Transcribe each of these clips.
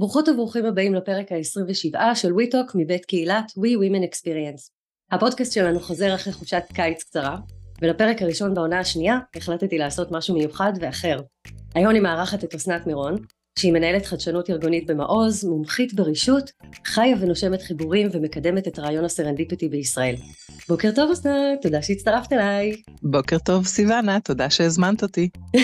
ברוכות וברוכים הבאים לפרק ה-27 של WeTalk מבית קהילת We Women Experience. הפודקאסט שלנו חוזר אחרי חופשת קיץ קצרה, ולפרק הראשון בעונה השנייה החלטתי לעשות משהו מיוחד ואחר. היום אני מארחת את אסנת מירון, שהיא מנהלת חדשנות ארגונית במעוז, מומחית ברישות, חיה ונושמת חיבורים ומקדמת את רעיון הסרנדיפיטי בישראל. בוקר טוב אסנת, תודה שהצטרפת אליי. בוקר טוב סיוונה, תודה שהזמנת אותי.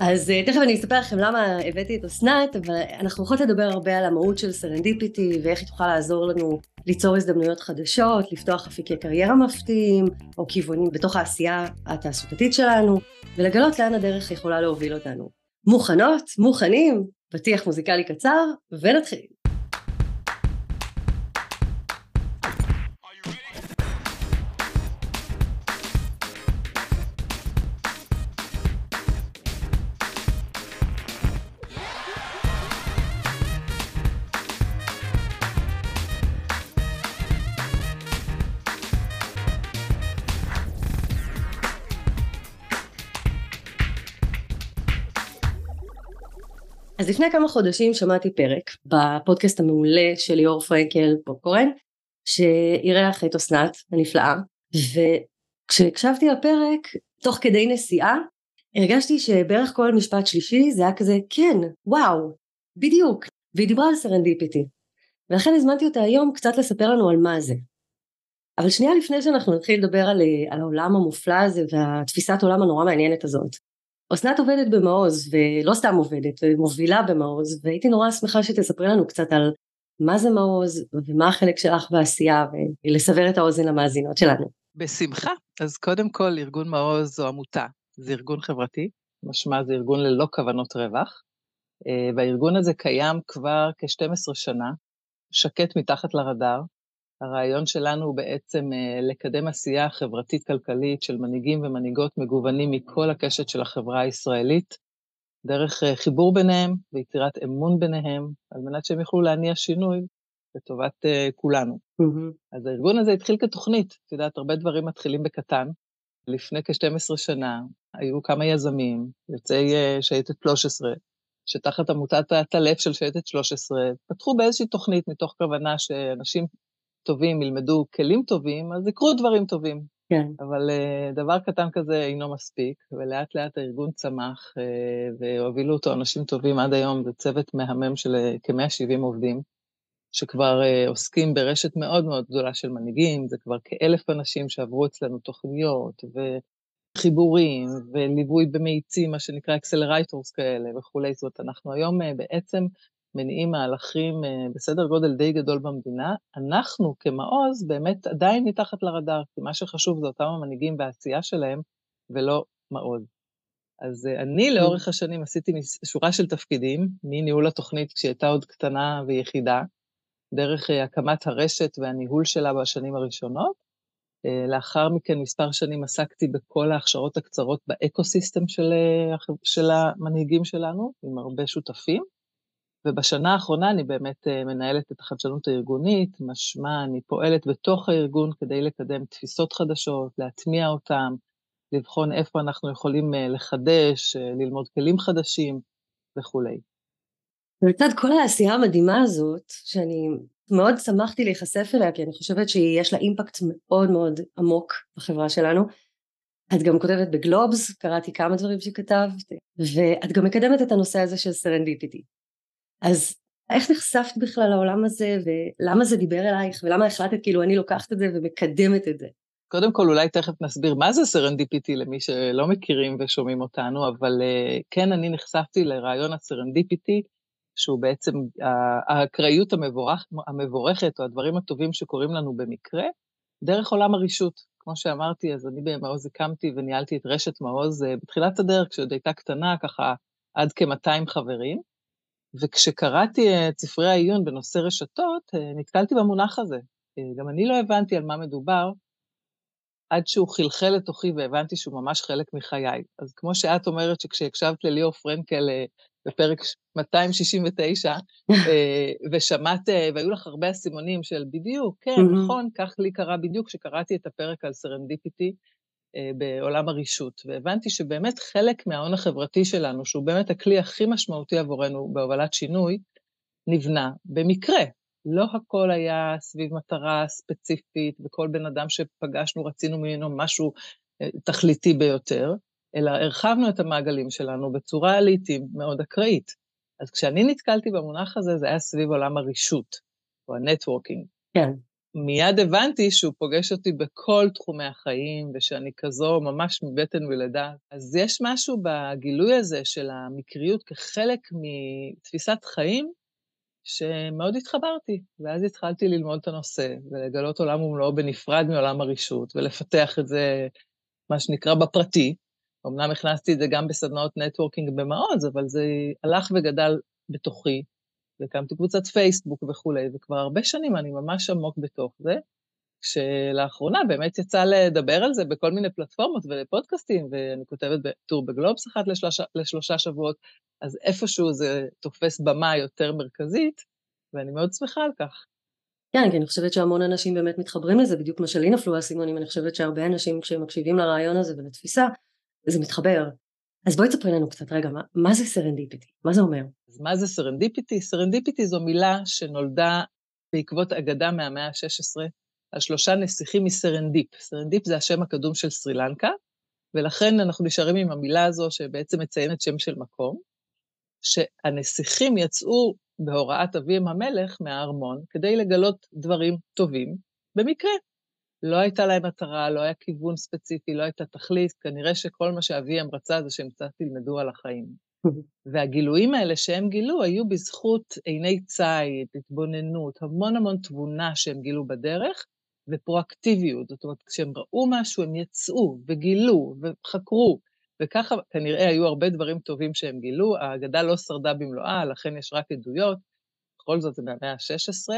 אז אה, תכף אני אספר לכם למה הבאתי את אסנת, אבל אנחנו יכולות לדבר הרבה על המהות של serendipity ואיך היא תוכל לעזור לנו ליצור הזדמנויות חדשות, לפתוח אפיקי קריירה מפתיעים, או כיוונים בתוך העשייה התעסוקתית שלנו, ולגלות לאן הדרך יכולה להוביל אותנו. מוכנות? מוכנים? פתיח מוזיקלי קצר, ונתחיל. לפני כמה חודשים שמעתי פרק בפודקאסט המעולה של ליאור פרנקל פופקורן שאירח את אסנת הנפלאה וכשהקשבתי לפרק תוך כדי נסיעה הרגשתי שבערך כל משפט שלישי זה היה כזה כן וואו בדיוק. והיא דיברה על סרנדיפיטי ולכן הזמנתי אותה היום קצת לספר לנו על מה זה. אבל שנייה לפני שאנחנו נתחיל לדבר על, על העולם המופלא הזה והתפיסת עולם הנורא מעניינת הזאת אסנת עובדת במעוז ולא סתם עובדת, מובילה במעוז והייתי נורא שמחה שתספרי לנו קצת על מה זה מעוז ומה החלק שלך בעשייה ולסבר את האוזן למאזינות שלנו. בשמחה. אז קודם כל ארגון מעוז זו עמותה, זה ארגון חברתי, משמע זה ארגון ללא כוונות רווח, אה, והארגון הזה קיים כבר כ-12 שנה, שקט מתחת לרדאר, הרעיון שלנו הוא בעצם אה, לקדם עשייה חברתית-כלכלית של מנהיגים ומנהיגות מגוונים מכל הקשת של החברה הישראלית, דרך אה, חיבור ביניהם ויצירת אמון ביניהם, על מנת שהם יוכלו להניע שינוי לטובת uh, כולנו. Mm-hmm. אז הארגון הזה התחיל כתוכנית, את יודעת, הרבה דברים מתחילים בקטן. לפני כ-12 שנה היו כמה יזמים, יוצאי שייטת 13, שתחת עמותת הטלף של שייטת 13, פתחו באיזושהי תוכנית מתוך כוונה שאנשים טובים ילמדו כלים טובים, אז יקרו דברים טובים. כן. אבל uh, דבר קטן כזה אינו מספיק, ולאט לאט הארגון צמח, uh, והובילו אותו אנשים טובים עד היום, זה צוות מהמם של uh, כ-170 עובדים, שכבר עוסקים ברשת מאוד מאוד גדולה של מנהיגים, זה כבר כאלף אנשים שעברו אצלנו תוכניות, וחיבורים, וליווי במאיצים, מה שנקרא accelerators כאלה וכולי, זאת אומרת, אנחנו היום בעצם מניעים מהלכים אה, בסדר גודל די גדול במדינה, אנחנו כמעוז באמת עדיין מתחת לרדאר, כי מה שחשוב זה אותם המנהיגים והעשייה שלהם, ולא מעוז. אז אה, אני לאורך השנים עשיתי שורה של תפקידים, מניהול התוכנית כשהיא הייתה עוד קטנה ויחידה, דרך אה, הקמת הרשת והניהול שלה בשנים הראשונות. לאחר מכן מספר שנים עסקתי בכל ההכשרות הקצרות באקו-סיסטם של, של המנהיגים שלנו, עם הרבה שותפים. ובשנה האחרונה אני באמת אה, מנהלת את החדשנות הארגונית, משמע אני פועלת בתוך הארגון כדי לקדם תפיסות חדשות, להטמיע אותן, לבחון איפה אנחנו יכולים אה, לחדש, אה, ללמוד כלים חדשים וכולי. ולצד כל העשייה המדהימה הזאת, שאני מאוד שמחתי להיחשף אליה, כי אני חושבת שיש לה אימפקט מאוד מאוד עמוק בחברה שלנו. את גם כותבת בגלובס, קראתי כמה דברים שכתבת, ואת גם מקדמת את הנושא הזה של סרנדיפיטי. אז איך נחשפת בכלל לעולם הזה ולמה זה דיבר אלייך ולמה החלטת כאילו אני לוקחת את זה ומקדמת את זה? קודם כל אולי תכף נסביר מה זה סרנדיפיטי למי שלא מכירים ושומעים אותנו, אבל אה, כן אני נחשפתי לרעיון הסרנדיפיטי שהוא בעצם האקראיות המבורך, המבורכת או הדברים הטובים שקורים לנו במקרה, דרך עולם הרישות. כמו שאמרתי, אז אני במעוז הקמתי וניהלתי את רשת מעוז אה, בתחילת הדרך, כשעוד הייתה קטנה, ככה עד כ-200 חברים. וכשקראתי את ספרי העיון בנושא רשתות, אה, נתקלתי במונח הזה. אה, גם אני לא הבנתי על מה מדובר, עד שהוא חלחל לתוכי והבנתי שהוא ממש חלק מחיי. אז כמו שאת אומרת שכשהקשבת לליאור פרנקל אה, בפרק 269, ושמעת, והיו לך הרבה אסימונים של בדיוק, כן, נכון, כך לי קרה בדיוק כשקראתי את הפרק על סרנדיפיטי, אה, בעולם הרישות, והבנתי שבאמת חלק מההון החברתי שלנו, שהוא באמת הכלי הכי משמעותי עבורנו בהובלת שינוי, נבנה במקרה. לא הכל היה סביב מטרה ספציפית, וכל בן אדם שפגשנו רצינו ממנו משהו אה, תכליתי ביותר, אלא הרחבנו את המעגלים שלנו בצורה לעיתים מאוד אקראית. אז כשאני נתקלתי במונח הזה, זה היה סביב עולם הרישות, או ה networking. כן. מיד הבנתי שהוא פוגש אותי בכל תחומי החיים, ושאני כזו ממש מבטן ולידה. אז יש משהו בגילוי הזה של המקריות כחלק מתפיסת חיים, שמאוד התחברתי, ואז התחלתי ללמוד את הנושא, ולגלות עולם ומלואו בנפרד מעולם הרישות, ולפתח את זה, מה שנקרא, בפרטי. אמנם הכנסתי את זה גם בסדנאות נטוורקינג במעוז, אבל זה הלך וגדל בתוכי, והקמתי קבוצת פייסבוק וכולי, וכבר הרבה שנים אני ממש עמוק בתוך זה, כשלאחרונה באמת יצא לדבר על זה בכל מיני פלטפורמות ופודקאסטים, ואני כותבת בטור בגלובס אחת לשלושה, לשלושה שבועות, אז איפשהו זה תופס במה יותר מרכזית, ואני מאוד שמחה על כך. כן, כי אני חושבת שהמון אנשים באמת מתחברים לזה, בדיוק מה שלי נפלו האסימונים, אני חושבת שהרבה אנשים כשהם מקשיבים לרעיון הזה ולתפיסה, זה מתחבר. אז בואי תספרי לנו קצת, רגע, מה, מה זה סרנדיפיטי? מה זה אומר? אז מה זה סרנדיפיטי? סרנדיפיטי זו מילה שנולדה בעקבות אגדה מהמאה ה-16 על שלושה נסיכים מסרנדיפ. סרנדיפ זה השם הקדום של סרי לנקה, ולכן אנחנו נשארים עם המילה הזו שבעצם מציינת שם של מקום, שהנסיכים יצאו בהוראת אביהם המלך מהארמון כדי לגלות דברים טובים במקרה. לא הייתה להם מטרה, לא היה כיוון ספציפי, לא הייתה תכלית, כנראה שכל מה שאביהם רצה זה שהם קצת ילמדו על החיים. והגילויים האלה שהם גילו היו בזכות עיני ציד, התבוננות, המון המון תבונה שהם גילו בדרך, ופרואקטיביות. זאת אומרת, כשהם ראו משהו, הם יצאו וגילו וחקרו, וככה כנראה היו הרבה דברים טובים שהם גילו. האגדה לא שרדה במלואה, לכן יש רק עדויות. בכל זאת זה מהמאה ה-16,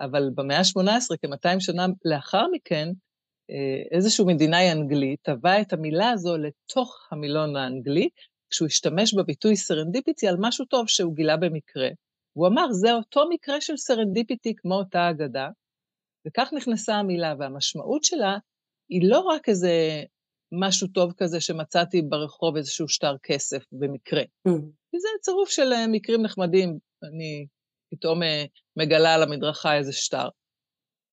אבל במאה ה-18, כ-200 שנה לאחר מכן, אה, איזשהו מדינאי אנגלי טבע את המילה הזו לתוך המילון האנגלי, כשהוא השתמש בביטוי סרנדיפיטי על משהו טוב שהוא גילה במקרה. הוא אמר, זה אותו מקרה של סרנדיפיטי כמו אותה אגדה, וכך נכנסה המילה, והמשמעות שלה היא לא רק איזה משהו טוב כזה שמצאתי ברחוב איזשהו שטר כסף במקרה, mm. כי זה צירוף של אה, מקרים נחמדים, אני פתאום אה, מגלה על המדרכה איזה שטר.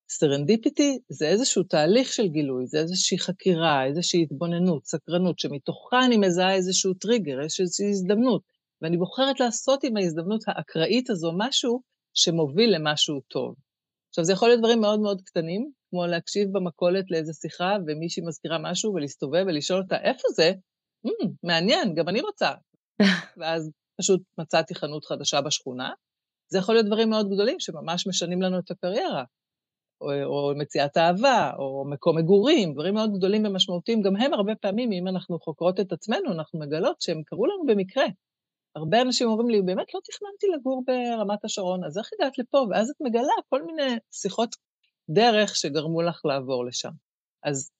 סרנדיפיטי זה איזשהו תהליך של גילוי, זה איזושהי חקירה, איזושהי התבוננות, סקרנות, שמתוכה אני מזהה איזשהו טריגר, איזושהי הזדמנות, ואני בוחרת לעשות עם ההזדמנות האקראית הזו משהו שמוביל למשהו טוב. עכשיו, זה יכול להיות דברים מאוד מאוד קטנים, כמו להקשיב במכולת לאיזה שיחה, ומישהי מזכירה משהו, ולהסתובב ולשאול אותה, איפה זה? Mm, מעניין, גם אני רוצה. ואז פשוט מצאתי חנות חדשה בשכונה, זה יכול להיות דברים מאוד גדולים שממש משנים לנו את הקריירה, או, או מציאת אהבה, או מקום מגורים, דברים מאוד גדולים ומשמעותיים, גם הם הרבה פעמים, אם אנחנו חוקרות את עצמנו, אנחנו מגלות שהם קרו לנו במקרה. הרבה אנשים אומרים לי, באמת לא תכננתי לגור ברמת השרון, אז איך הגעת לפה? ואז את מגלה כל מיני שיחות דרך שגרמו לך לעבור לשם. אז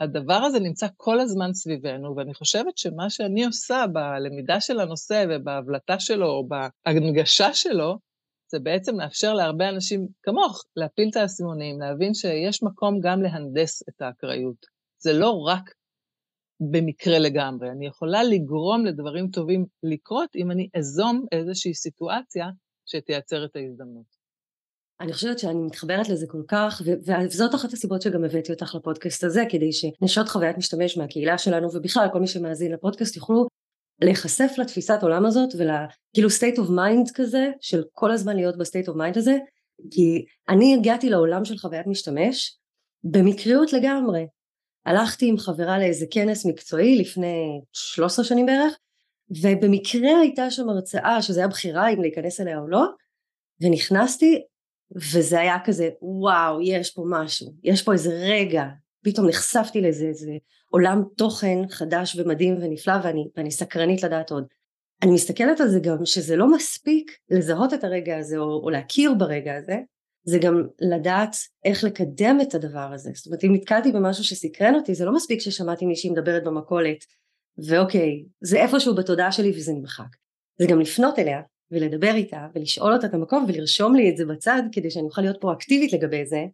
הדבר הזה נמצא כל הזמן סביבנו, ואני חושבת שמה שאני עושה בלמידה של הנושא ובהבלטה שלו, או בהנגשה שלו, זה בעצם לאפשר להרבה אנשים כמוך להפיל את האסימונים, להבין שיש מקום גם להנדס את האקראיות. זה לא רק במקרה לגמרי, אני יכולה לגרום לדברים טובים לקרות אם אני אזום איזושהי סיטואציה שתייצר את ההזדמנות. אני חושבת שאני מתחברת לזה כל כך, וזאת אחת הסיבות שגם הבאתי אותך לפודקאסט הזה, כדי שנשות חוויית משתמש מהקהילה שלנו, ובכלל כל מי שמאזין לפודקאסט יוכלו להיחשף לתפיסת עולם הזאת ולכאילו state of mind כזה של כל הזמן להיות ב state of mind הזה כי אני הגעתי לעולם של חוויית משתמש במקריות לגמרי. הלכתי עם חברה לאיזה כנס מקצועי לפני 13 שנים בערך ובמקרה הייתה שם הרצאה שזה היה בחירה אם להיכנס אליה או לא ונכנסתי וזה היה כזה וואו יש פה משהו יש פה איזה רגע. פתאום נחשפתי לאיזה איזה עולם תוכן חדש ומדהים ונפלא ואני, ואני סקרנית לדעת עוד. אני מסתכלת על זה גם שזה לא מספיק לזהות את הרגע הזה או, או להכיר ברגע הזה, זה גם לדעת איך לקדם את הדבר הזה. זאת אומרת אם נתקלתי במשהו שסקרן אותי זה לא מספיק ששמעתי מישהי מדברת במכולת ואוקיי זה איפשהו בתודעה שלי וזה נמחק. זה גם לפנות אליה ולדבר איתה ולשאול אותה את המקום ולרשום לי את זה בצד כדי שאני אוכל להיות פרואקטיבית לגבי זה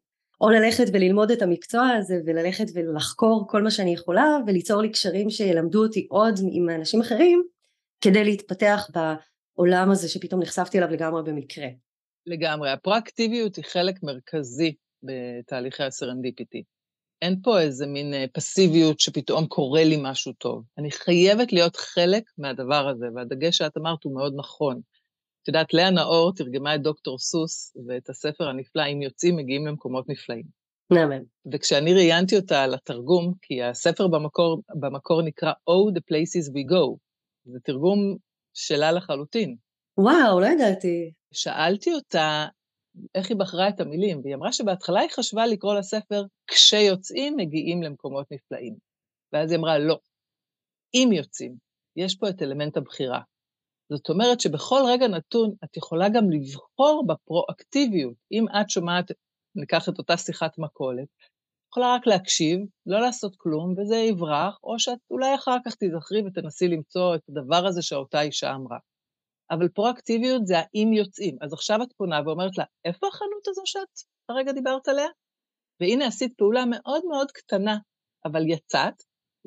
או ללכת וללמוד את המקצוע הזה וללכת ולחקור כל מה שאני יכולה וליצור לי קשרים שילמדו אותי עוד עם אנשים אחרים כדי להתפתח בעולם הזה שפתאום נחשפתי אליו לגמרי במקרה. לגמרי. הפרואקטיביות היא חלק מרכזי בתהליכי הסרנדיפיטי. אין פה איזה מין אה, פסיביות שפתאום קורה לי משהו טוב. אני חייבת להיות חלק מהדבר הזה, והדגש שאת אמרת הוא מאוד נכון. את יודעת, לאה נאור תרגמה את דוקטור סוס ואת הספר הנפלא, אם יוצאים מגיעים למקומות נפלאים. נאמן. וכשאני ראיינתי אותה על התרגום, כי הספר במקור, במקור נקרא Oh, the places we go, זה תרגום שלה לחלוטין. וואו, לא ידעתי. שאלתי אותה איך היא בחרה את המילים, והיא אמרה שבהתחלה היא חשבה לקרוא לספר כשיוצאים מגיעים למקומות נפלאים. ואז היא אמרה, לא, אם יוצאים, יש פה את אלמנט הבחירה. זאת אומרת שבכל רגע נתון את יכולה גם לבחור בפרואקטיביות. אם את שומעת, ניקח את אותה שיחת מכולת, יכולה רק להקשיב, לא לעשות כלום, וזה יברח, או שאת אולי אחר כך תיזכרי ותנסי למצוא את הדבר הזה שאותה אישה אמרה. אבל פרואקטיביות זה האם יוצאים. אז עכשיו את פונה ואומרת לה, איפה החנות הזו שאת הרגע דיברת עליה? והנה עשית פעולה מאוד מאוד קטנה, אבל יצאת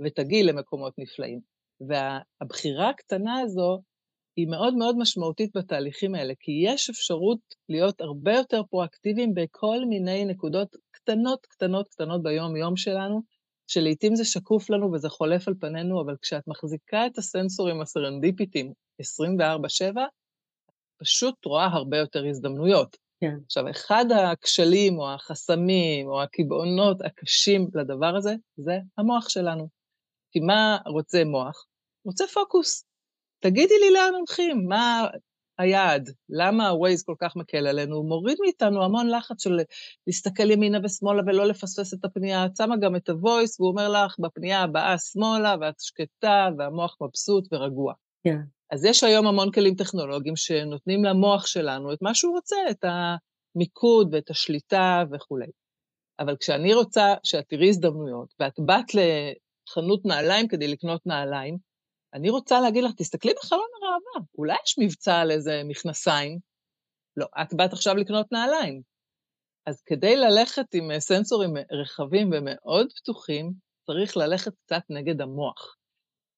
ותגיעי למקומות נפלאים. והבחירה הקטנה הזו היא מאוד מאוד משמעותית בתהליכים האלה, כי יש אפשרות להיות הרבה יותר פרואקטיביים בכל מיני נקודות קטנות, קטנות, קטנות ביום-יום שלנו, שלעיתים זה שקוף לנו וזה חולף על פנינו, אבל כשאת מחזיקה את הסנסורים הסרנדיפיטיים 24-7, פשוט רואה הרבה יותר הזדמנויות. כן. עכשיו, אחד הכשלים או החסמים או הקיבעונות הקשים לדבר הזה, זה המוח שלנו. כי מה רוצה מוח? רוצה פוקוס. תגידי לי לאן הולכים, מה היעד, למה ה-Waze כל כך מקל עלינו, הוא מוריד מאיתנו המון לחץ של להסתכל ימינה ושמאלה ולא לפספס את הפנייה, את שמה גם את ה-Voice והוא אומר לך, בפנייה הבאה שמאלה ואת שקטה והמוח מבסוט ורגוע. כן. אז יש היום המון כלים טכנולוגיים שנותנים למוח שלנו את מה שהוא רוצה, את המיקוד ואת השליטה וכולי. אבל כשאני רוצה שאת תראי הזדמנויות, ואת באת לחנות נעליים כדי לקנות נעליים, אני רוצה להגיד לך, תסתכלי בחלון הראווה, אולי יש מבצע על איזה מכנסיים? לא, את באת עכשיו לקנות נעליים. אז כדי ללכת עם סנסורים רחבים ומאוד פתוחים, צריך ללכת קצת נגד המוח.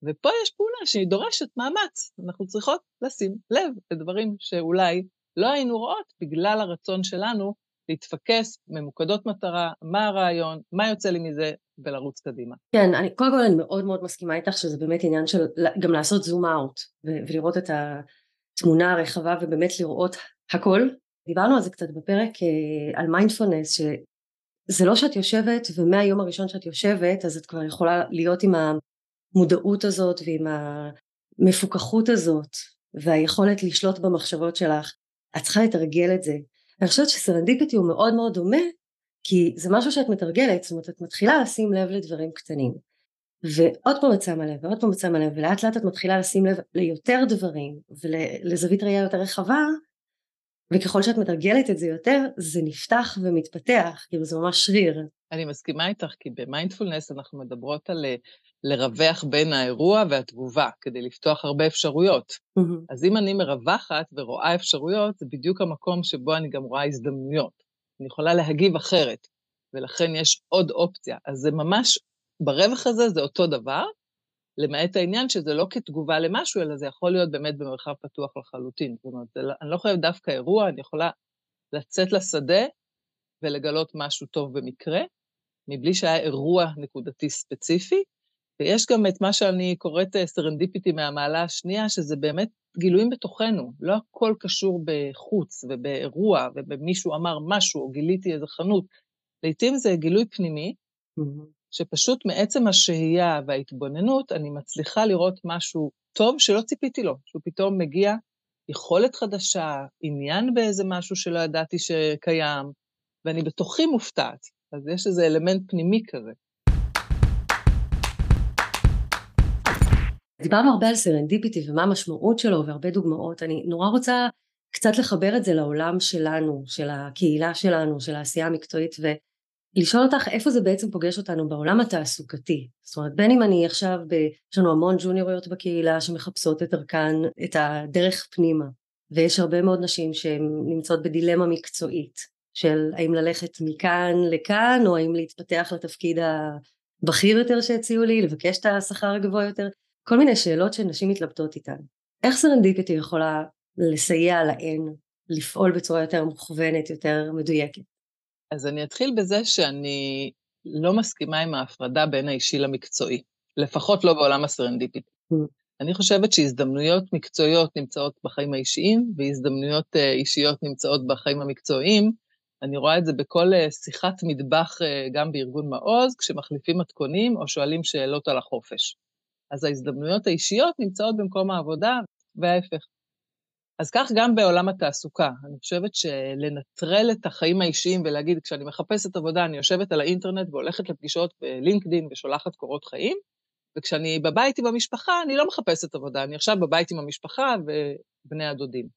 ופה יש פעולה שהיא דורשת מאמץ. אנחנו צריכות לשים לב לדברים שאולי לא היינו רואות בגלל הרצון שלנו להתפקס, ממוקדות מטרה, מה הרעיון, מה יוצא לי מזה, ולרוץ קדימה. כן, אני, קודם כל אני מאוד מאוד מסכימה איתך שזה באמת עניין של גם לעשות זום אאוט ולראות את התמונה הרחבה ובאמת לראות הכל. דיברנו על זה קצת בפרק אה, על מיינדפולנס, שזה לא שאת יושבת ומהיום הראשון שאת יושבת אז את כבר יכולה להיות עם המודעות הזאת ועם המפוקחות הזאת והיכולת לשלוט במחשבות שלך. את צריכה לתרגל את זה. אני חושבת שסרנדיפיטי הוא מאוד מאוד דומה כי זה משהו שאת מתרגלת, זאת אומרת את מתחילה לשים לב לדברים קטנים. ועוד פעם את שמה לב ועוד פעם את שמה לב ולאט לאט את מתחילה לשים לב ליותר דברים ולזווית ראייה יותר רחבה וככל שאת מתרגלת את זה יותר זה נפתח ומתפתח כאילו זה ממש שריר. אני מסכימה איתך כי במיינדפולנס אנחנו מדברות על אה, לרווח בין האירוע והתגובה כדי לפתוח הרבה אפשרויות. Mm-hmm. אז אם אני מרווחת ורואה אפשרויות זה בדיוק המקום שבו אני גם רואה הזדמנויות. אני יכולה להגיב אחרת, ולכן יש עוד אופציה. אז זה ממש, ברווח הזה זה אותו דבר, למעט העניין שזה לא כתגובה למשהו, אלא זה יכול להיות באמת במרחב פתוח לחלוטין. זאת אומרת, לא, אני לא חייבת דווקא אירוע, אני יכולה לצאת לשדה ולגלות משהו טוב במקרה, מבלי שהיה אירוע נקודתי ספציפי, ויש גם את מה שאני קוראת סרנדיפיטי מהמעלה השנייה, שזה באמת גילויים בתוכנו, לא הכל קשור בחוץ ובאירוע ובמישהו אמר משהו או גיליתי איזה חנות. לעתים זה גילוי פנימי, mm-hmm. שפשוט מעצם השהייה וההתבוננות אני מצליחה לראות משהו טוב שלא ציפיתי לו, שהוא פתאום מגיע, יכולת חדשה, עניין באיזה משהו שלא ידעתי שקיים, ואני בתוכי מופתעת. אז יש איזה אלמנט פנימי כזה. דיברנו הרבה על סרנדיפיטי ומה המשמעות שלו והרבה דוגמאות אני נורא רוצה קצת לחבר את זה לעולם שלנו של הקהילה שלנו של העשייה המקצועית ולשאול אותך איפה זה בעצם פוגש אותנו בעולם התעסוקתי זאת אומרת בין אם אני עכשיו ב... יש לנו המון ג'וניוריות בקהילה שמחפשות את דרכן את הדרך פנימה ויש הרבה מאוד נשים שהן נמצאות בדילמה מקצועית של האם ללכת מכאן לכאן או האם להתפתח לתפקיד הבכיר יותר שהציעו לי לבקש את השכר הגבוה יותר כל מיני שאלות שנשים מתלבטות איתן. איך סרנדיפיטי יכולה לסייע להן לפעול בצורה יותר מוכוונת, יותר מדויקת? אז אני אתחיל בזה שאני לא מסכימה עם ההפרדה בין האישי למקצועי, לפחות לא בעולם הסרנדיפיטי. Mm. אני חושבת שהזדמנויות מקצועיות נמצאות בחיים האישיים, והזדמנויות אה, אישיות נמצאות בחיים המקצועיים. אני רואה את זה בכל אה, שיחת מטבח אה, גם בארגון מעוז, כשמחליפים מתכונים או שואלים שאלות על החופש. אז ההזדמנויות האישיות נמצאות במקום העבודה, וההפך. אז כך גם בעולם התעסוקה. אני חושבת שלנטרל את החיים האישיים ולהגיד, כשאני מחפשת עבודה, אני יושבת על האינטרנט והולכת לפגישות בלינקדין ושולחת קורות חיים, וכשאני בבית עם המשפחה, אני לא מחפשת עבודה, אני עכשיו בבית עם המשפחה ובני הדודים.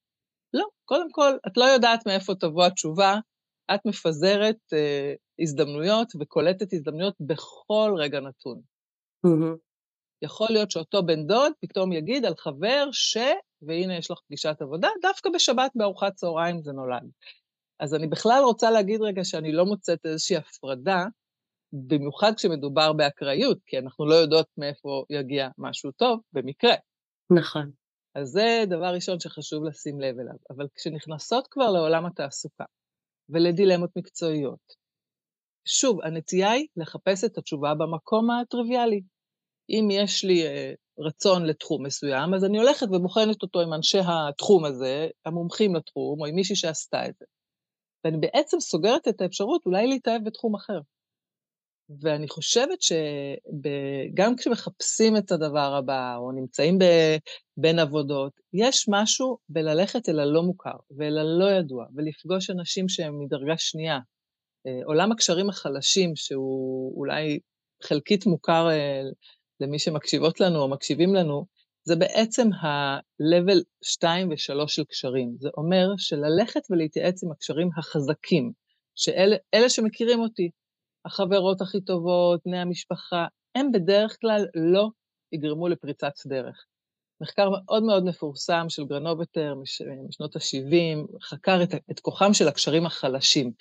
לא, קודם כל, את לא יודעת מאיפה תבוא התשובה, את מפזרת אה, הזדמנויות וקולטת הזדמנויות בכל רגע נתון. Mm-hmm. יכול להיות שאותו בן דוד פתאום יגיד על חבר ש... והנה יש לך פגישת עבודה, דווקא בשבת בארוחת צהריים זה נולד. אז אני בכלל רוצה להגיד רגע שאני לא מוצאת איזושהי הפרדה, במיוחד כשמדובר באקראיות, כי אנחנו לא יודעות מאיפה יגיע משהו טוב, במקרה. נכון. אז זה דבר ראשון שחשוב לשים לב אליו. אבל כשנכנסות כבר לעולם התעסוקה ולדילמות מקצועיות, שוב, הנטייה היא לחפש את התשובה במקום הטריוויאלי. אם יש לי uh, רצון לתחום מסוים, אז אני הולכת ובוחנת אותו עם אנשי התחום הזה, המומחים לתחום, או עם מישהי שעשתה את זה. ואני בעצם סוגרת את האפשרות אולי להתאהב בתחום אחר. ואני חושבת שגם כשמחפשים את הדבר הבא, או נמצאים ב, בין עבודות, יש משהו בללכת אל הלא מוכר ואל הלא ידוע, ולפגוש אנשים שהם מדרגה שנייה. אה, עולם הקשרים החלשים, שהוא אולי חלקית מוכר אה, למי שמקשיבות לנו או מקשיבים לנו, זה בעצם ה-level 2 ו-3 של קשרים. זה אומר שללכת ולהתייעץ עם הקשרים החזקים, שאלה שמכירים אותי, החברות הכי טובות, בני המשפחה, הם בדרך כלל לא יגרמו לפריצת דרך. מחקר מאוד מאוד מפורסם של גרנובטר מש, משנות ה-70, חקר את, את כוחם של הקשרים החלשים,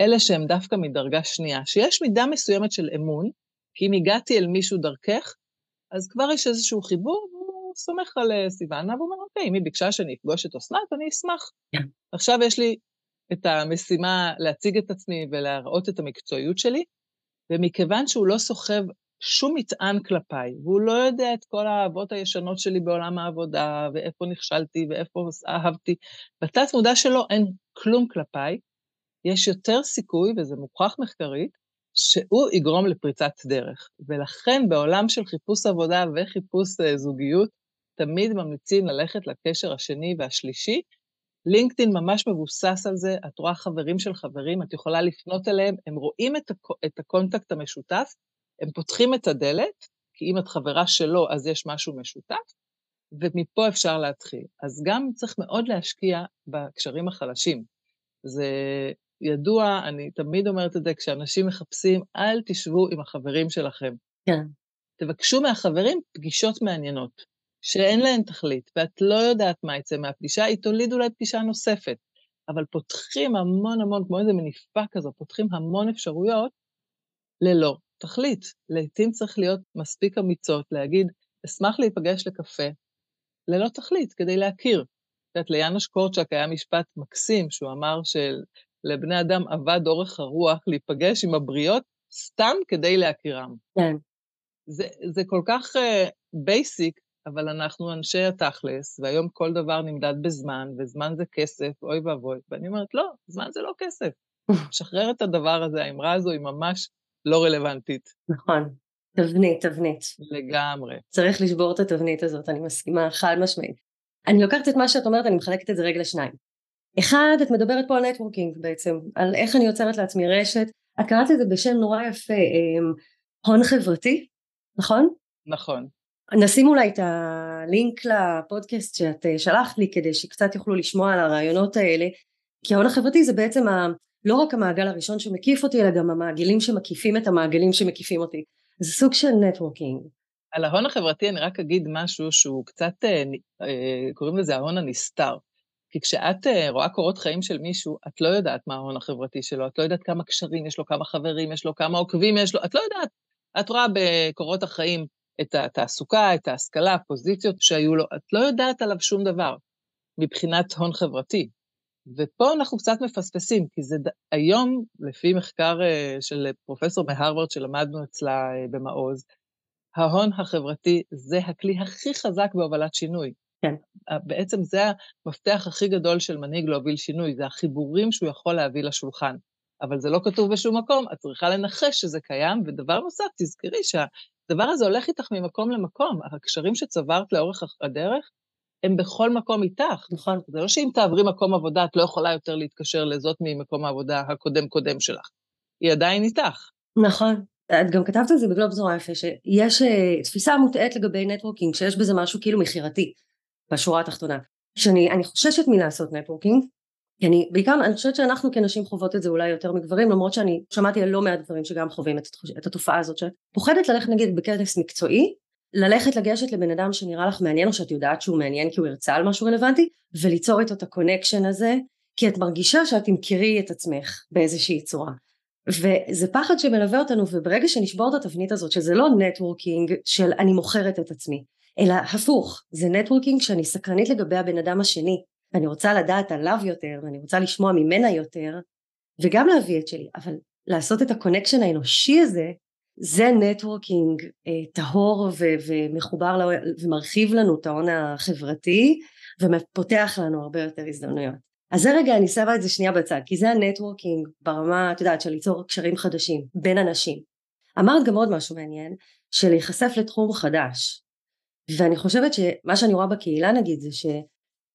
אלה שהם דווקא מדרגה שנייה, שיש מידה מסוימת של אמון, כי אם הגעתי אל מישהו דרכך, אז כבר יש איזשהו חיבור, והוא סומך על אה, סיוונה, והוא אומר, אוקיי, אם היא ביקשה שאני אפגוש את אסנת, אני אשמח. כן. עכשיו יש לי את המשימה להציג את עצמי ולהראות את המקצועיות שלי, ומכיוון שהוא לא סוחב שום מטען כלפיי, והוא לא יודע את כל האהבות הישנות שלי בעולם העבודה, ואיפה נכשלתי ואיפה אהבתי, בתת מודע שלו אין כלום כלפיי, יש יותר סיכוי, וזה מוכח מחקרית, שהוא יגרום לפריצת דרך. ולכן בעולם של חיפוש עבודה וחיפוש אה, זוגיות, תמיד ממליצים ללכת לקשר השני והשלישי, לינקדאין ממש מבוסס על זה, את רואה חברים של חברים, את יכולה לפנות אליהם, הם רואים את, הק... את ה contact המשותף, הם פותחים את הדלת, כי אם את חברה שלו אז יש משהו משותף, ומפה אפשר להתחיל. אז גם צריך מאוד להשקיע בקשרים החלשים. זה ידוע, אני תמיד אומרת את זה, כשאנשים מחפשים, אל תשבו עם החברים שלכם. כן. תבקשו מהחברים פגישות מעניינות. שאין להן תכלית, ואת לא יודעת מה יצא מהפגישה, היא תוליד אולי פגישה נוספת. אבל פותחים המון המון, כמו איזה מניפה כזו, פותחים המון אפשרויות ללא תכלית. לעתים צריך להיות מספיק אמיצות להגיד, אשמח להיפגש לקפה, ללא תכלית, כדי להכיר. את יודעת, ליאנוש קורצ'אק היה משפט מקסים, שהוא אמר שלבני אדם אבד אורך הרוח להיפגש עם הבריות סתם כדי להכירם. כן. זה, זה כל כך basic, uh, אבל אנחנו אנשי התכלס, והיום כל דבר נמדד בזמן, וזמן זה כסף, אוי ואבוי. ואני אומרת, לא, זמן זה לא כסף. שחרר את הדבר הזה, האמרה הזו היא ממש לא רלוונטית. נכון, תבנית, תבנית. לגמרי. צריך לשבור את התבנית הזאת, אני מסכימה חד משמעית. אני לוקחת את מה שאת אומרת, אני מחלקת את זה רגע לשניים. אחד, את מדברת פה על נטוורקינג בעצם, על איך אני יוצרת לעצמי רשת. את קראת לזה בשם נורא יפה, אמ, הון חברתי, נכון? נכון. נשים אולי את הלינק לפודקאסט שאת אה, שלחת לי כדי שקצת יוכלו לשמוע על הרעיונות האלה כי ההון החברתי זה בעצם ה, לא רק המעגל הראשון שמקיף אותי אלא גם המעגלים שמקיפים את המעגלים שמקיפים אותי זה סוג של נטוורקינג. על ההון החברתי אני רק אגיד משהו שהוא קצת אה, אה, קוראים לזה ההון הנסתר כי כשאת רואה קורות חיים של מישהו את לא יודעת מה ההון החברתי שלו את לא יודעת כמה קשרים יש לו כמה חברים יש לו כמה עוקבים יש לו את לא יודעת את רואה בקורות החיים את התעסוקה, את ההשכלה, הפוזיציות שהיו לו, את לא יודעת עליו שום דבר מבחינת הון חברתי. ופה אנחנו קצת מפספסים, כי זה היום, לפי מחקר אה, של פרופסור מהרווארד שלמדנו אצלה אה, במעוז, ההון החברתי זה הכלי הכי חזק בהובלת שינוי. כן. בעצם זה המפתח הכי גדול של מנהיג להוביל שינוי, זה החיבורים שהוא יכול להביא לשולחן. אבל זה לא כתוב בשום מקום, את צריכה לנחש שזה קיים, ודבר נוסף, תזכרי שהדבר הזה הולך איתך ממקום למקום. הקשרים שצברת לאורך הדרך, הם בכל מקום איתך. נכון. זה לא שאם תעברי מקום עבודה, את לא יכולה יותר להתקשר לזאת ממקום העבודה הקודם-קודם שלך. היא עדיין איתך. נכון. את גם כתבת על זה בגלובס נורא יפה, שיש uh, תפיסה מוטעית לגבי נטוורקינג, שיש בזה משהו כאילו מכירתי, בשורה התחתונה. שאני חוששת מלעשות נטוורקינג, כי אני בעיקר אני חושבת שאנחנו כנשים חוות את זה אולי יותר מגברים למרות שאני שמעתי על לא מעט גברים שגם חווים את, את התופעה הזאת שפוחדת ללכת נגיד בכנס מקצועי ללכת לגשת לבן אדם שנראה לך מעניין או שאת יודעת שהוא מעניין כי הוא הרצה על משהו רלוונטי וליצור איתו את ה connection הזה כי את מרגישה שאת תמכרי את עצמך באיזושהי צורה וזה פחד שמלווה אותנו וברגע שנשבור את התבנית הזאת שזה לא נטוורקינג של אני מוכרת את עצמי אלא הפוך זה נטוורקינג שאני סקרנית לגבי הבן אדם השני. ואני רוצה לדעת עליו יותר ואני רוצה לשמוע ממנה יותר וגם להביא את שלי אבל לעשות את ה connection האנושי הזה זה נטוורקינג אה, טהור ו- ומחובר לה, ומרחיב לנו את ההון החברתי ופותח לנו הרבה יותר הזדמנויות. אז זה רגע אני שמה את זה שנייה בצד כי זה הנטוורקינג ברמה את יודעת של ליצור קשרים חדשים בין אנשים. אמרת גם עוד משהו מעניין של להיחשף לתחום חדש ואני חושבת שמה שאני רואה בקהילה נגיד זה ש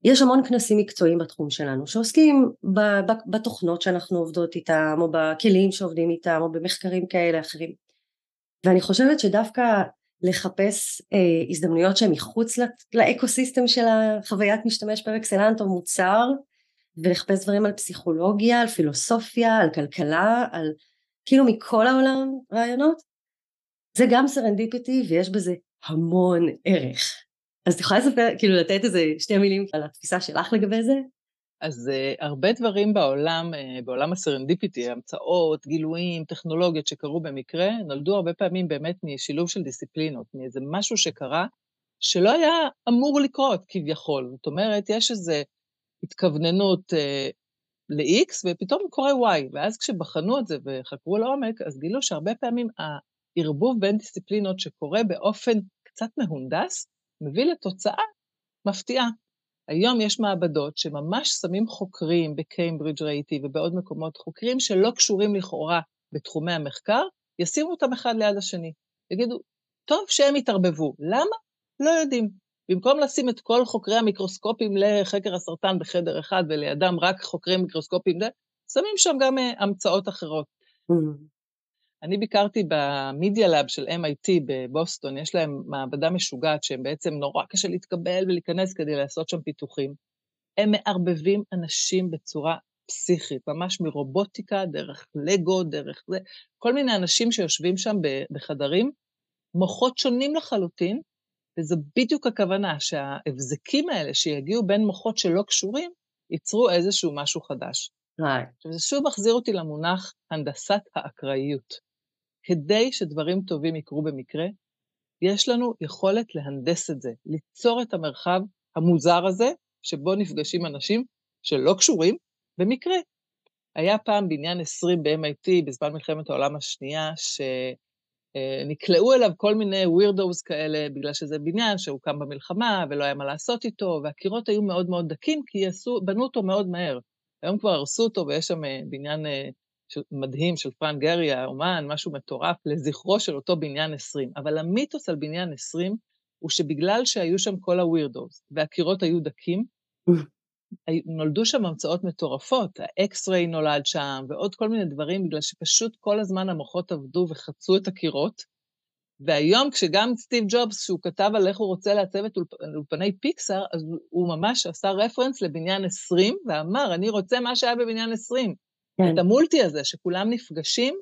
יש המון כנסים מקצועיים בתחום שלנו שעוסקים בתוכנות שאנחנו עובדות איתם או בכלים שעובדים איתם או במחקרים כאלה אחרים. ואני חושבת שדווקא לחפש אה, הזדמנויות שהן מחוץ לאקו סיסטם של החוויית משתמש פר אקסלנט או מוצר ולחפש דברים על פסיכולוגיה, על פילוסופיה, על כלכלה, על כאילו מכל העולם רעיונות זה גם סרנדיפיטי ויש בזה המון ערך אז את יכולה לספר, כאילו לתת איזה שתי מילים על התפיסה שלך לגבי זה? אז uh, הרבה דברים בעולם, uh, בעולם הסרנדיפיטי, המצאות, גילויים, טכנולוגיות שקרו במקרה, נולדו הרבה פעמים באמת משילוב של דיסציפלינות, מאיזה משהו שקרה שלא היה אמור לקרות כביכול. זאת אומרת, יש איזו התכווננות uh, ל- X ופתאום קורה Y, ואז כשבחנו את זה וחקרו לעומק, אז גילו שהרבה פעמים הערבוב בין דיסציפלינות שקורה באופן קצת מהונדס, מביא לתוצאה מפתיעה. היום יש מעבדות שממש שמים חוקרים בקיימברידג' ראיתי ובעוד מקומות, חוקרים שלא קשורים לכאורה בתחומי המחקר, ישימו אותם אחד ליד השני. יגידו, טוב שהם יתערבבו. למה? לא יודעים. במקום לשים את כל חוקרי המיקרוסקופים לחקר הסרטן בחדר אחד ולידם רק חוקרי מיקרוסקופים, שמים שם גם uh, המצאות אחרות. Mm-hmm. אני ביקרתי במידיה לאב של MIT בבוסטון, יש להם מעבדה משוגעת שהם בעצם נורא קשה להתקבל ולהיכנס כדי לעשות שם פיתוחים. הם מערבבים אנשים בצורה פסיכית, ממש מרובוטיקה, דרך לגו, דרך זה, כל מיני אנשים שיושבים שם בחדרים, מוחות שונים לחלוטין, וזו בדיוק הכוונה, שההבזקים האלה שיגיעו בין מוחות שלא קשורים, ייצרו איזשהו משהו חדש. עכשיו, זה שוב מחזיר אותי למונח הנדסת האקראיות. כדי שדברים טובים יקרו במקרה, יש לנו יכולת להנדס את זה, ליצור את המרחב המוזר הזה, שבו נפגשים אנשים שלא קשורים במקרה. היה פעם בניין 20 ב-MIT בזמן מלחמת העולם השנייה, שנקלעו אליו כל מיני weirdos כאלה, בגלל שזה בניין שהוקם במלחמה ולא היה מה לעשות איתו, והקירות היו מאוד מאוד דקים, כי יעשו, בנו אותו מאוד מהר. היום כבר הרסו אותו ויש שם אה, בניין אה, מדהים של פרנק גרי, האומן, משהו מטורף, לזכרו של אותו בניין 20. אבל המיתוס על בניין 20 הוא שבגלל שהיו שם כל ה weirdos והקירות היו דקים, נולדו שם המצאות מטורפות, ה X-ray נולד שם, ועוד כל מיני דברים, בגלל שפשוט כל הזמן המוחות עבדו וחצו את הקירות. והיום, כשגם סטיב ג'ובס, שהוא כתב על איך הוא רוצה לעצב את אולפני פיקסאר, אז הוא ממש עשה רפרנס לבניין 20, ואמר, אני רוצה מה שהיה בבניין 20. כן. את המולטי הזה, שכולם נפגשים,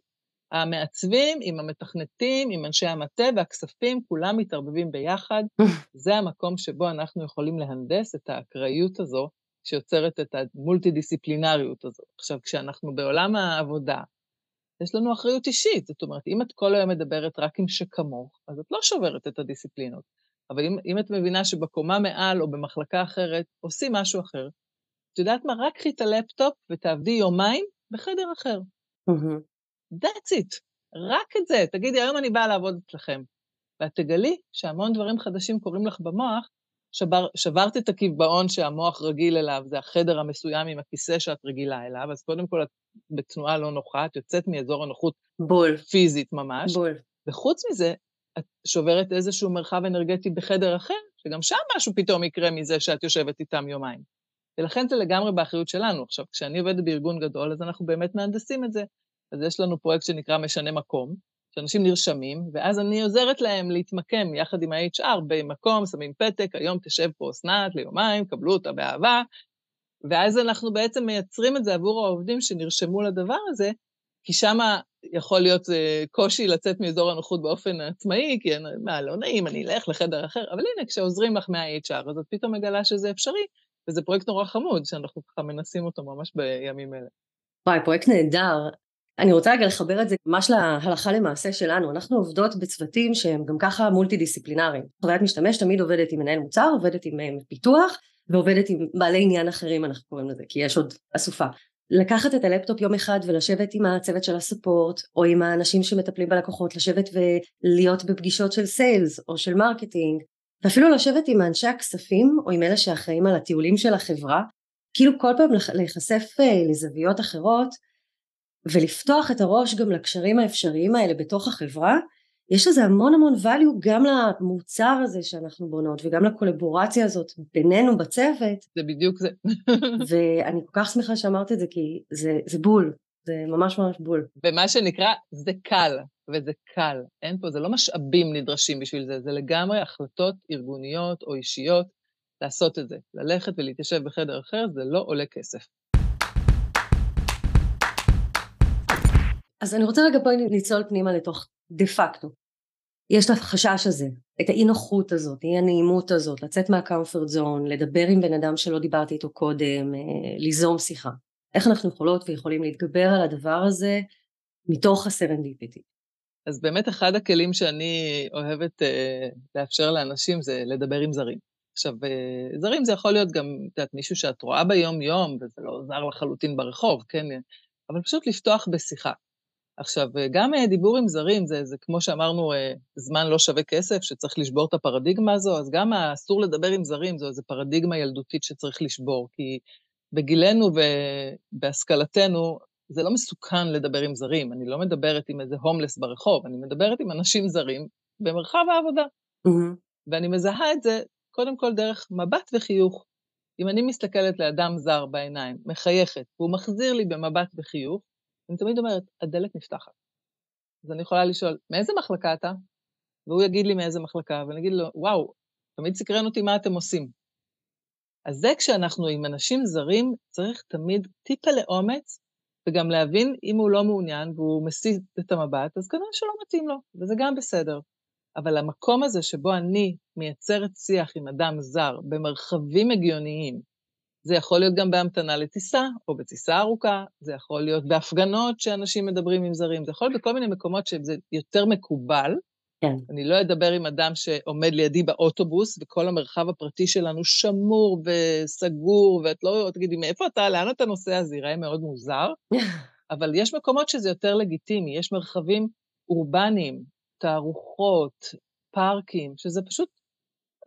המעצבים עם המתכנתים, עם אנשי המטה והכספים, כולם מתערבבים ביחד. זה המקום שבו אנחנו יכולים להנדס את האקראיות הזו, שיוצרת את המולטי-דיסציפלינריות הזו. עכשיו, כשאנחנו בעולם העבודה, יש לנו אחריות אישית. זאת אומרת, אם את כל היום מדברת רק עם שכמוך, אז את לא שוברת את הדיסציפלינות. אבל אם, אם את מבינה שבקומה מעל או במחלקה אחרת עושים משהו אחר, את יודעת מה? רק קחי את הלפטופ ותעבדי יומיים בחדר אחר. Mm-hmm. That's it. רק את זה. תגידי, היום אני באה לעבוד אצלכם. ואת תגלי שהמון דברים חדשים קורים לך במוח, שבר, שברת את הקיבעון שהמוח רגיל אליו, זה החדר המסוים עם הכיסא שאת רגילה אליו, אז קודם כל את בתנועה לא נוחה, את יוצאת מאזור הנוחות בול. פיזית ממש, בול. וחוץ מזה, את שוברת איזשהו מרחב אנרגטי בחדר אחר, שגם שם משהו פתאום יקרה מזה שאת יושבת איתם יומיים. ולכן זה לגמרי באחריות שלנו. עכשיו, כשאני עובדת בארגון גדול, אז אנחנו באמת מהנדסים את זה. אז יש לנו פרויקט שנקרא משנה מקום, שאנשים נרשמים, ואז אני עוזרת להם להתמקם יחד עם ה-HR במקום, שמים פתק, היום תשב פה אסנת ליומיים, קבלו אותה באהבה, ואז אנחנו בעצם מייצרים את זה עבור העובדים שנרשמו לדבר הזה, כי שם יכול להיות uh, קושי לצאת מאזור הנוחות באופן עצמאי, כי מה, לא נעים, אני אלך לחדר אחר, אבל הנה, כשעוזרים לך מה-HR, אז את פתאום מגלה שזה אפשרי, וזה פרויקט נורא חמוד, שאנחנו ככה מנסים אותו ממש בימים אלה. וואי, פרויקט נהדר. אני רוצה רגע לחבר את זה ממש להלכה למעשה שלנו. אנחנו עובדות בצוותים שהם גם ככה מולטי דיסציפלינריים. חוויית משתמש תמיד עובדת עם מנהל מוצר, עובדת עם אה, פיתוח, ועובדת עם בעלי עניין אחרים אנחנו קוראים לזה, כי יש עוד אסופה. לקחת את הלפטופ יום אחד ולשבת עם הצוות של ה support, או עם האנשים שמטפלים בלקוחות, לשבת ולהיות בפגישות של sales או של marketing, ואפילו לשבת עם אנשי הכספים, או עם אלה שאחראים על הטיולים של החברה, כאילו כל פעם להיחשף אה, לזוויות אחרות, ולפתוח את הראש גם לקשרים האפשריים האלה בתוך החברה, יש לזה המון המון value גם למוצר הזה שאנחנו בונות וגם ל collaboration הזאת בינינו בצוות. זה בדיוק זה. ואני כל כך שמחה שאמרת את זה כי זה, זה בול, זה ממש ממש בול. ומה שנקרא, זה קל, וזה קל. אין פה, זה לא משאבים נדרשים בשביל זה, זה לגמרי החלטות ארגוניות או אישיות לעשות את זה. ללכת ולהתיישב בחדר אחר, זה לא עולה כסף. אז אני רוצה רגע פה לצלול פנימה לתוך דה פקטו. יש את החשש הזה, את האי נוחות הזאת, אי הנעימות הזאת, לצאת מהקמפרט זון, לדבר עם בן אדם שלא דיברתי איתו קודם, אה, ליזום שיחה. איך אנחנו יכולות ויכולים להתגבר על הדבר הזה מתוך הסרנדיפיטי. אז באמת אחד הכלים שאני אוהבת אה, לאפשר לאנשים זה לדבר עם זרים. עכשיו, אה, זרים זה יכול להיות גם, את יודעת, מישהו שאת רואה ביום-יום, וזה לא זר לחלוטין ברחוב, כן? אבל פשוט לפתוח בשיחה. עכשיו, אה, גם אה, דיבור עם זרים, זה, זה כמו שאמרנו, אה, זמן לא שווה כסף, שצריך לשבור את הפרדיגמה הזו, אז גם האסור לדבר עם זרים, זו איזו פרדיגמה ילדותית שצריך לשבור, כי בגילנו ובהשכלתנו, זה לא מסוכן לדבר עם זרים. אני לא מדברת עם איזה הומלס ברחוב, אני מדברת עם אנשים זרים במרחב העבודה. Mm-hmm. ואני מזהה את זה קודם כל דרך מבט וחיוך. אם אני מסתכלת לאדם זר בעיניים, מחייכת, והוא מחזיר לי במבט וחיוך, אני תמיד אומרת, הדלת נפתחת. אז אני יכולה לשאול, מאיזה מחלקה אתה? והוא יגיד לי מאיזה מחלקה, ואני אגיד לו, וואו, תמיד סקרן אותי מה אתם עושים. אז זה כשאנחנו עם אנשים זרים, צריך תמיד טיפה לאומץ, וגם להבין אם הוא לא מעוניין והוא מסיט את המבט, אז כנראה שלא מתאים לו, וזה גם בסדר. אבל המקום הזה שבו אני מייצרת שיח עם אדם זר במרחבים הגיוניים, זה יכול להיות גם בהמתנה לטיסה, או בטיסה ארוכה, זה יכול להיות בהפגנות שאנשים מדברים עם זרים, זה יכול להיות בכל מיני מקומות שזה יותר מקובל. כן. אני לא אדבר עם אדם שעומד לידי באוטובוס, וכל המרחב הפרטי שלנו שמור וסגור, ואת לא תגידי, מאיפה אתה, לאן אתה נוסע? זה ייראה מאוד מוזר. אבל יש מקומות שזה יותר לגיטימי, יש מרחבים אורבניים, תערוכות, פארקים, שזה פשוט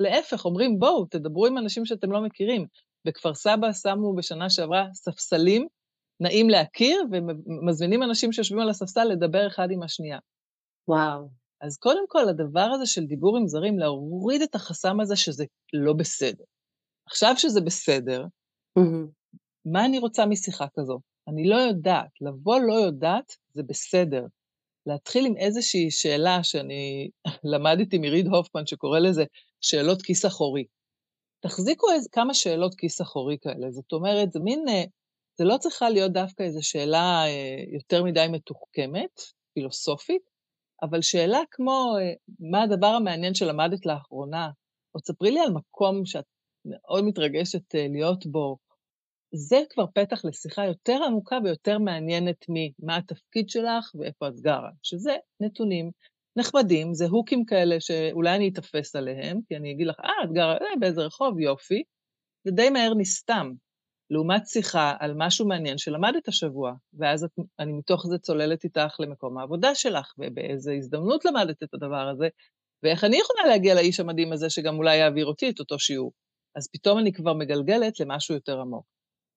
להפך, אומרים, בואו, תדברו עם אנשים שאתם לא מכירים. בכפר סבא שמו בשנה שעברה ספסלים, נעים להכיר, ומזמינים אנשים שיושבים על הספסל לדבר אחד עם השנייה. וואו. אז קודם כל, הדבר הזה של דיבור עם זרים, להוריד את החסם הזה שזה לא בסדר. עכשיו שזה בסדר, mm-hmm. מה אני רוצה משיחה כזו? אני לא יודעת. לבוא לא יודעת, זה בסדר. להתחיל עם איזושהי שאלה שאני למדתי מריד הופמן, שקורא לזה שאלות כיס אחורי. תחזיקו איזה, כמה שאלות כיס אחורי כאלה. זאת אומרת, זה מין, אה, זה לא צריכה להיות דווקא איזו שאלה אה, יותר מדי מתוחכמת, פילוסופית, אבל שאלה כמו, אה, מה הדבר המעניין שלמדת לאחרונה, או תספרי לי על מקום שאת מאוד מתרגשת להיות בו, זה כבר פתח לשיחה יותר עמוקה ויותר מעניינת ממה התפקיד שלך ואיפה את גרה, שזה נתונים נחמדים, זה הוקים כאלה שאולי אני אתפס עליהם, כי אני אגיד לך, אה, את גרה אה, באיזה רחוב, יופי, זה די מהר נסתם. לעומת שיחה על משהו מעניין שלמדת השבוע, ואז את, אני מתוך זה צוללת איתך למקום העבודה שלך, ובאיזה הזדמנות למדת את הדבר הזה, ואיך אני יכולה להגיע לאיש המדהים הזה שגם אולי יעביר אותי את אותו שיעור. אז פתאום אני כבר מגלגלת למשהו יותר עמוק.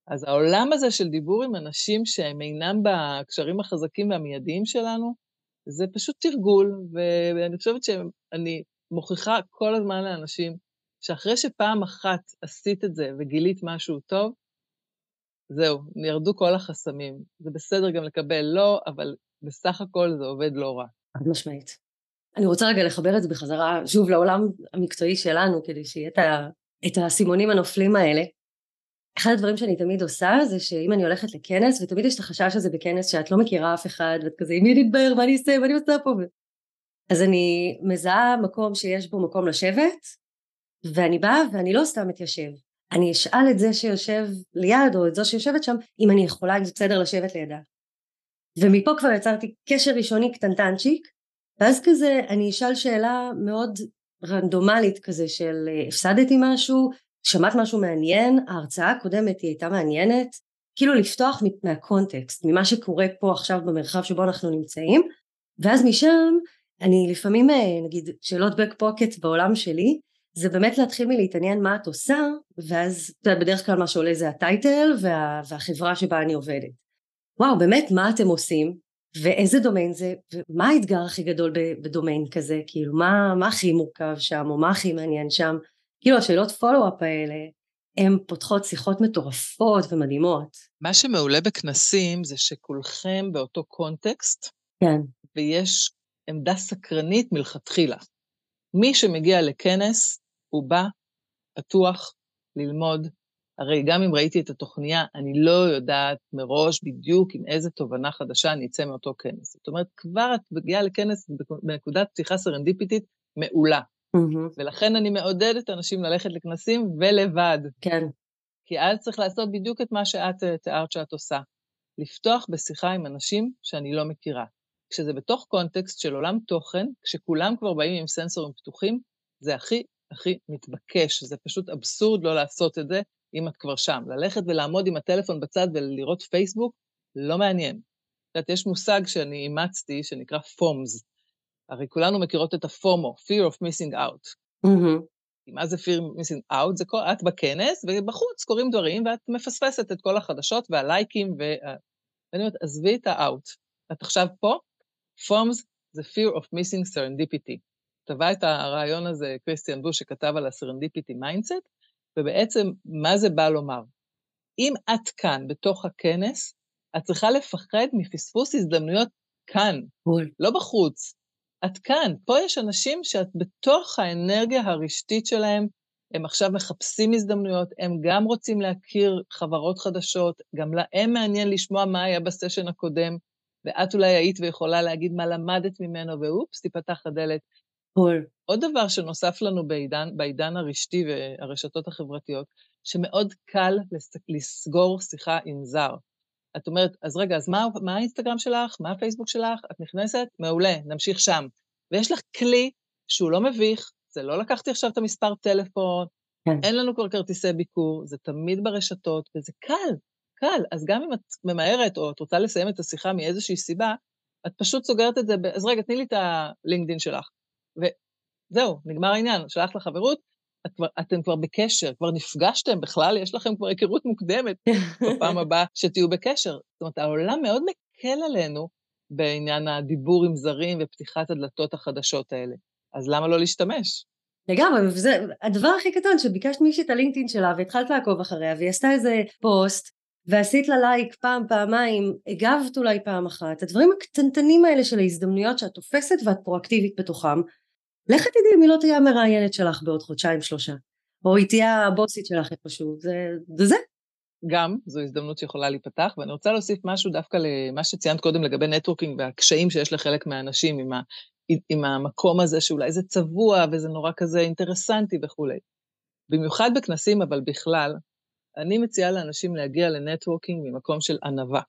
אז העולם הזה של דיבור עם אנשים שהם אינם בקשרים החזקים והמיידיים שלנו, זה פשוט תרגול, ואני חושבת שאני מוכיחה כל הזמן לאנשים שאחרי שפעם אחת עשית את זה וגילית משהו טוב, זהו, ירדו כל החסמים. זה בסדר גם לקבל לא, אבל בסך הכל זה עובד לא רע. חד משמעית. אני רוצה רגע לחבר את זה בחזרה, שוב, לעולם המקצועי שלנו, כדי שיהיה את האסימונים הנופלים האלה. אחד הדברים שאני תמיד עושה זה שאם אני הולכת לכנס ותמיד יש את החשש הזה בכנס שאת לא מכירה אף אחד ואת כזה עם מי נתבהר מה אני אעשה מה אני עושה פה אז אני מזהה מקום שיש בו מקום לשבת ואני באה ואני לא סתם מתיישב אני אשאל את זה שיושב ליד או את זו שיושבת שם אם אני יכולה אם זה בסדר לשבת לידה. ומפה כבר יצרתי קשר ראשוני קטנטנצ'יק ואז כזה אני אשאל שאלה מאוד רנדומלית כזה של הפסדתי משהו? שמעת משהו מעניין? ההרצאה הקודמת היא הייתה מעניינת? כאילו לפתוח מהקונטקסט ממה שקורה פה עכשיו במרחב שבו אנחנו נמצאים. ואז משם אני לפעמים אה, נגיד שאלות בק פוקט בעולם שלי זה באמת להתחיל מלהתעניין מה את עושה ואז בדרך כלל מה שעולה זה הטייטל וה, והחברה שבה אני עובדת וואו באמת מה אתם עושים ואיזה דומיין זה ומה האתגר הכי גדול בדומיין כזה כאילו מה, מה הכי מורכב שם או מה הכי מעניין שם כאילו השאלות פולו-אפ האלה הן פותחות שיחות מטורפות ומדהימות. מה שמעולה בכנסים זה שכולכם באותו קונטקסט, כן. ויש עמדה סקרנית מלכתחילה. מי שמגיע לכנס, הוא בא פתוח ללמוד. הרי גם אם ראיתי את התוכניה, אני לא יודעת מראש בדיוק עם איזה תובנה חדשה אני אצא מאותו כנס. זאת אומרת, כבר את מגיעה לכנס בנקודת פתיחה סרנדיפיטית מעולה. Mm-hmm. ולכן אני מעודדת אנשים ללכת לכנסים ולבד. כן. כי אז צריך לעשות בדיוק את מה שאת תיארת שאת עושה. לפתוח בשיחה עם אנשים שאני לא מכירה. כשזה בתוך קונטקסט של עולם תוכן, כשכולם כבר באים עם סנסורים פתוחים, זה הכי הכי מתבקש, זה פשוט אבסורד לא לעשות את זה אם את כבר שם. ללכת ולעמוד עם הטלפון בצד ולראות פייסבוק, לא מעניין. את יודעת, יש מושג שאני אימצתי שנקרא פומס, הרי כולנו מכירות את הפומו, fear of missing out. Mm-hmm. מה זה fear of missing out? זה כל, את בכנס, ובחוץ קורים דברים, ואת מפספסת את כל החדשות והלייקים, ו... ואני אומרת, עזבי את ה-out. את עכשיו פה, FOMS זה fear of missing serendipity. טבע את הרעיון הזה קריסטיאן בוש שכתב על ה-serendipity mindset, ובעצם מה זה בא לומר? אם את כאן, בתוך הכנס, את צריכה לפחד מפספוס הזדמנויות כאן, לא בחוץ. את כאן, פה יש אנשים שאת בתוך האנרגיה הרשתית שלהם, הם עכשיו מחפשים הזדמנויות, הם גם רוצים להכיר חברות חדשות, גם להם מעניין לשמוע מה היה בסשן הקודם, ואת אולי היית ויכולה להגיד מה למדת ממנו, ואופס, תיפתח הדלת. עוד דבר שנוסף לנו בעידן, בעידן הרשתי והרשתות החברתיות, שמאוד קל לסגור שיחה עם זר. את אומרת, אז רגע, אז מה, מה האינסטגרם שלך? מה הפייסבוק שלך? את נכנסת? מעולה, נמשיך שם. ויש לך כלי שהוא לא מביך, זה לא לקחתי עכשיו את המספר טלפון, כן. אין לנו כבר כרטיסי ביקור, זה תמיד ברשתות, וזה קל, קל. אז גם אם את ממהרת או את רוצה לסיים את השיחה מאיזושהי סיבה, את פשוט סוגרת את זה, ב... אז רגע, תני לי את הלינקדין שלך. וזהו, נגמר העניין, שלחת לחברות, את כבר, אתם כבר בקשר, כבר נפגשתם בכלל, יש לכם כבר היכרות מוקדמת בפעם הבאה שתהיו בקשר. זאת אומרת, העולם מאוד מקל עלינו בעניין הדיבור עם זרים ופתיחת הדלתות החדשות האלה. אז למה לא להשתמש? לגמרי, וזה הדבר הכי קטן, שביקשת מישהי את הלינקדאין שלה והתחלת לעקוב אחריה, והיא עשתה איזה פוסט, ועשית לה לייק פעם, פעמיים, הגבת אולי פעם אחת, הדברים הקטנטנים האלה של ההזדמנויות שאת תופסת ואת פרואקטיבית בתוכם, לכי תדעי היא לא תהיה המראיינת שלך בעוד חודשיים שלושה, או היא תהיה הבוסית שלך איפשהו, זה, זה גם, זו הזדמנות שיכולה להיפתח, ואני רוצה להוסיף משהו דווקא למה שציינת קודם לגבי נטוורקינג והקשיים שיש לחלק מהאנשים עם, ה, עם המקום הזה שאולי זה צבוע וזה נורא כזה אינטרסנטי וכולי. במיוחד בכנסים, אבל בכלל, אני מציעה לאנשים להגיע לנטוורקינג ממקום של ענווה.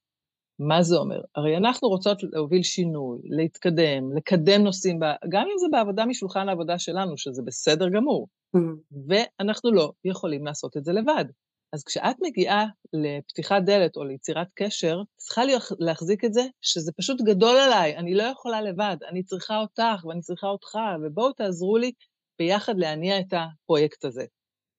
מה זה אומר? הרי אנחנו רוצות להוביל שינוי, להתקדם, לקדם נושאים, גם אם זה בעבודה משולחן העבודה שלנו, שזה בסדר גמור, mm-hmm. ואנחנו לא יכולים לעשות את זה לבד. אז כשאת מגיעה לפתיחת דלת או ליצירת קשר, צריכה להחזיק את זה שזה פשוט גדול עליי, אני לא יכולה לבד, אני צריכה אותך ואני צריכה אותך, ובואו תעזרו לי ביחד להניע את הפרויקט הזה.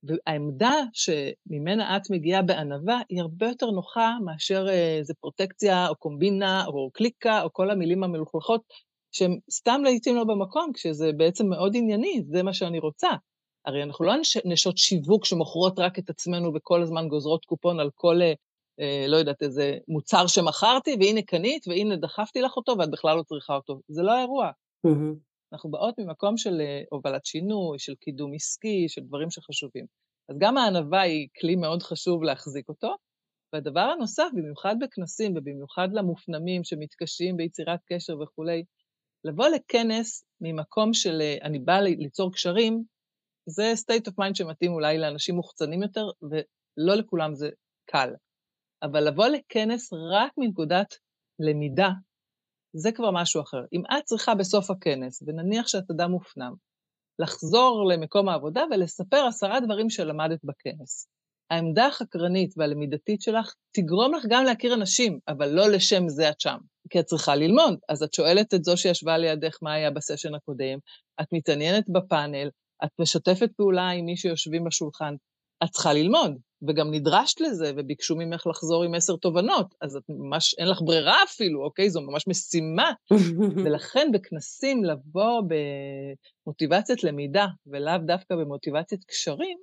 והעמדה שממנה את מגיעה בענווה היא הרבה יותר נוחה מאשר איזה פרוטקציה או קומבינה או קליקה או כל המילים המלוכלכות, שהן סתם לעיתים לא במקום, כשזה בעצם מאוד ענייני, זה מה שאני רוצה. הרי אנחנו לא נשות שיווק שמוכרות רק את עצמנו וכל הזמן גוזרות קופון על כל, אה, לא יודעת, איזה מוצר שמכרתי, והנה קנית, והנה דחפתי לך אותו, ואת בכלל לא צריכה אותו. זה לא האירוע. Mm-hmm. אנחנו באות ממקום של אה, הובלת שינוי, של קידום עסקי, של דברים שחשובים. אז גם הענווה היא כלי מאוד חשוב להחזיק אותו. והדבר הנוסף, במיוחד בכנסים ובמיוחד למופנמים שמתקשים ביצירת קשר וכולי, לבוא לכנס ממקום של אה, אני באה ליצור קשרים, זה state of mind שמתאים אולי לאנשים מוחצנים יותר, ולא לכולם זה קל. אבל לבוא לכנס רק מנקודת למידה, זה כבר משהו אחר. אם את צריכה בסוף הכנס, ונניח שאת אדם מופנם, לחזור למקום העבודה ולספר עשרה דברים שלמדת בכנס. העמדה החקרנית והלמידתית שלך תגרום לך גם להכיר אנשים, אבל לא לשם זה את שם. כי את צריכה ללמוד. אז את שואלת את זו שישבה לידך מה היה בסשן הקודם, את מתעניינת בפאנל, את משתפת פעולה עם מי שיושבים בשולחן, את צריכה ללמוד, וגם נדרשת לזה, וביקשו ממך לחזור עם עשר תובנות, אז את ממש, אין לך ברירה אפילו, אוקיי? זו ממש משימה. ולכן בכנסים לבוא במוטיבציית למידה, ולאו דווקא במוטיבציית קשרים,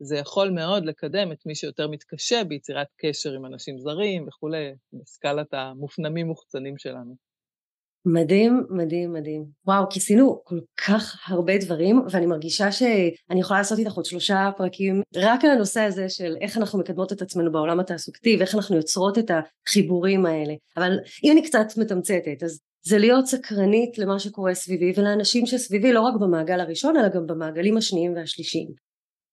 זה יכול מאוד לקדם את מי שיותר מתקשה ביצירת קשר עם אנשים זרים וכולי, בסקלת המופנמים-מוחצנים שלנו. מדהים, מדהים, מדהים. וואו, כיסינו כל כך הרבה דברים, ואני מרגישה שאני יכולה לעשות איתך עוד שלושה פרקים רק על הנושא הזה של איך אנחנו מקדמות את עצמנו בעולם התעסוקתי, ואיך אנחנו יוצרות את החיבורים האלה. אבל אם אני קצת מתמצתת, אז זה להיות סקרנית למה שקורה סביבי ולאנשים שסביבי לא רק במעגל הראשון אלא גם במעגלים השניים והשלישיים.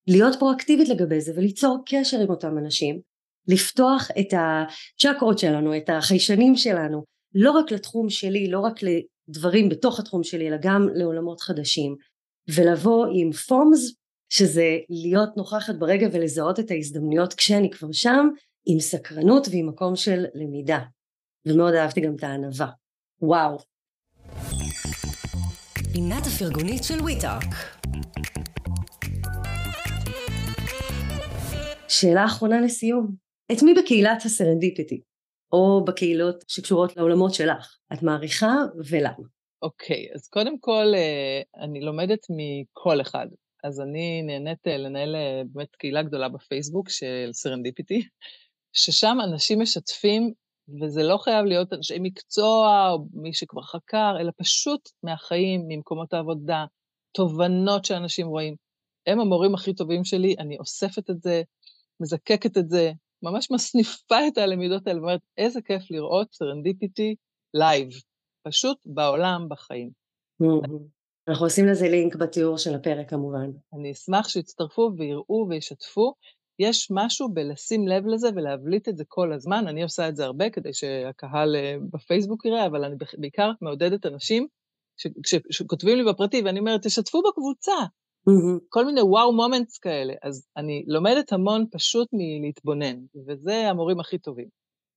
להיות פרואקטיבית לגבי זה וליצור קשר עם אותם אנשים, לפתוח את הצ'קרות שלנו, את החיישנים שלנו, לא רק לתחום שלי, לא רק לדברים בתוך התחום שלי, אלא גם לעולמות חדשים, ולבוא עם פורמס, שזה להיות נוכחת ברגע ולזהות את ההזדמנויות כשאני כבר שם, עם סקרנות ועם מקום של למידה. ומאוד אהבתי גם את הענווה. וואו. פינת הפרגונית של וויטאק. שאלה אחרונה לסיום. את מי בקהילת הסרנדיפיטי או בקהילות שקשורות לעולמות שלך, את מעריכה ולמה? אוקיי, okay, אז קודם כל אה, אני לומדת מכל אחד. אז אני נהנית אה, לנהל אה, באמת קהילה גדולה בפייסבוק של סרנדיפיטי, ששם אנשים משתפים, וזה לא חייב להיות אנשי מקצוע או מי שכבר חקר, אלא פשוט מהחיים, ממקומות העבודה, תובנות שאנשים רואים. הם המורים הכי טובים שלי, אני אוספת את זה, מזקקת את זה, ממש מסניפה את הלמידות האלה, ואומרת, איזה כיף לראות סרנדיפיטי לייב, פשוט בעולם, בחיים. אנחנו עושים לזה לינק בתיאור של הפרק כמובן. אני אשמח שיצטרפו ויראו וישתפו. יש משהו בלשים לב לזה ולהבליט את זה כל הזמן. אני עושה את זה הרבה כדי שהקהל אה, בפייסבוק יראה, אבל אני בעיקר מעודדת אנשים שכותבים לי בפרטי, ואני אומרת, תשתפו בקבוצה, Mm-hmm. כל מיני wow moments כאלה. אז אני לומדת המון פשוט מלהתבונן, וזה המורים הכי טובים.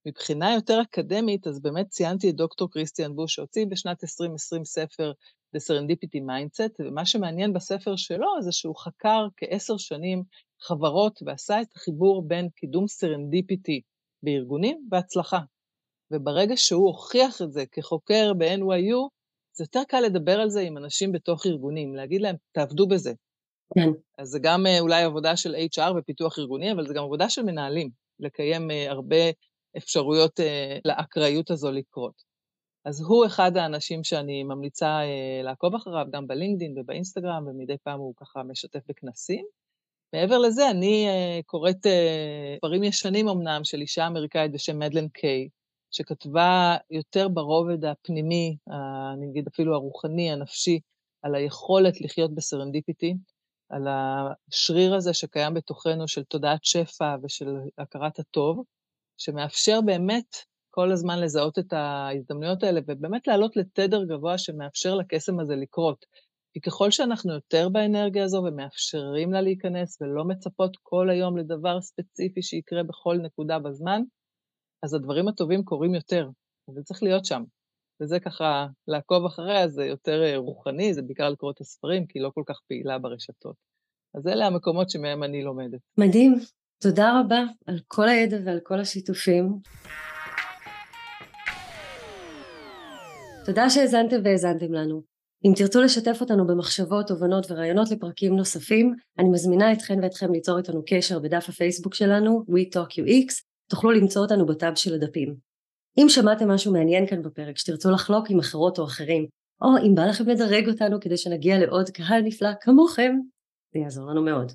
מבחינה יותר אקדמית, אז באמת ציינתי את דוקטור כריסטיאן בוש, שהוציא בשנת 2020 ספר The Serendipity Mindset, ומה שמעניין בספר שלו זה שהוא חקר כעשר שנים חברות ועשה את החיבור בין קידום serendipity בארגונים והצלחה. וברגע שהוא הוכיח את זה כחוקר ב-NYU, זה יותר קל לדבר על זה עם אנשים בתוך ארגונים, להגיד להם, תעבדו בזה. כן. אז זה גם אה, אולי עבודה של HR ופיתוח ארגוני, אבל זה גם עבודה של מנהלים, לקיים אה, הרבה אפשרויות אה, לאקראיות הזו לקרות. אז הוא אחד האנשים שאני ממליצה לעקוב אחריו, גם בלינקדאין ובאינסטגרם, ומדי פעם הוא ככה משתף בכנסים. מעבר לזה, אני קוראת דברים ישנים אמנם של אישה אמריקאית בשם מדלן קיי, שכתבה יותר ברובד הפנימי, אני אגיד אפילו הרוחני, הנפשי, על היכולת לחיות בסרנדיפיטי, על השריר הזה שקיים בתוכנו של תודעת שפע ושל הכרת הטוב, שמאפשר באמת כל הזמן לזהות את ההזדמנויות האלה, ובאמת לעלות לתדר גבוה שמאפשר לקסם הזה לקרות. כי ככל שאנחנו יותר באנרגיה הזו ומאפשרים לה להיכנס ולא מצפות כל היום לדבר ספציפי שיקרה בכל נקודה בזמן, אז הדברים הטובים קורים יותר, וזה צריך להיות שם. וזה ככה, לעקוב אחריה זה יותר אה, רוחני, זה בעיקר לקרוא את הספרים, כי היא לא כל כך פעילה ברשתות. אז אלה המקומות שמהם אני לומדת. מדהים. תודה רבה על כל הידע ועל כל השיתופים. תודה שהאזנתם והאזנתם לנו. אם תרצו לשתף אותנו במחשבות, תובנות ורעיונות לפרקים נוספים, אני מזמינה אתכן ואתכם ליצור איתנו קשר בדף הפייסבוק שלנו, WeTalkUX, תוכלו למצוא אותנו בטאב של הדפים. אם שמעתם משהו מעניין כאן בפרק שתרצו לחלוק עם אחרות או אחרים, או אם בא לכם לדרג אותנו כדי שנגיע לעוד קהל נפלא כמוכם, זה יעזור לנו מאוד.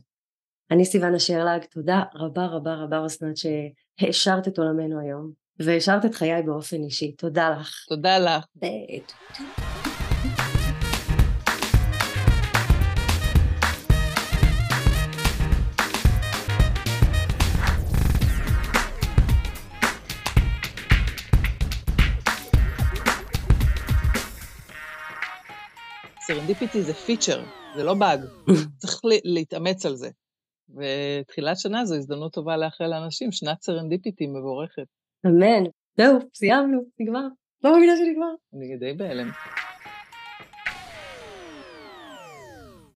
אני סיוון אשרלג, תודה רבה רבה רבה אסנת שהעשרת את עולמנו היום, והעשרת את חיי באופן אישי, תודה לך. תודה לך. serendipity זה פיצ'ר, זה לא באג, צריך להתאמץ על זה. ותחילת שנה זו הזדמנות טובה לאחל לאנשים שנת serendipity מבורכת. אמן. זהו, סיימנו, נגמר. לא מאמינה שנגמר. אני די בהלם.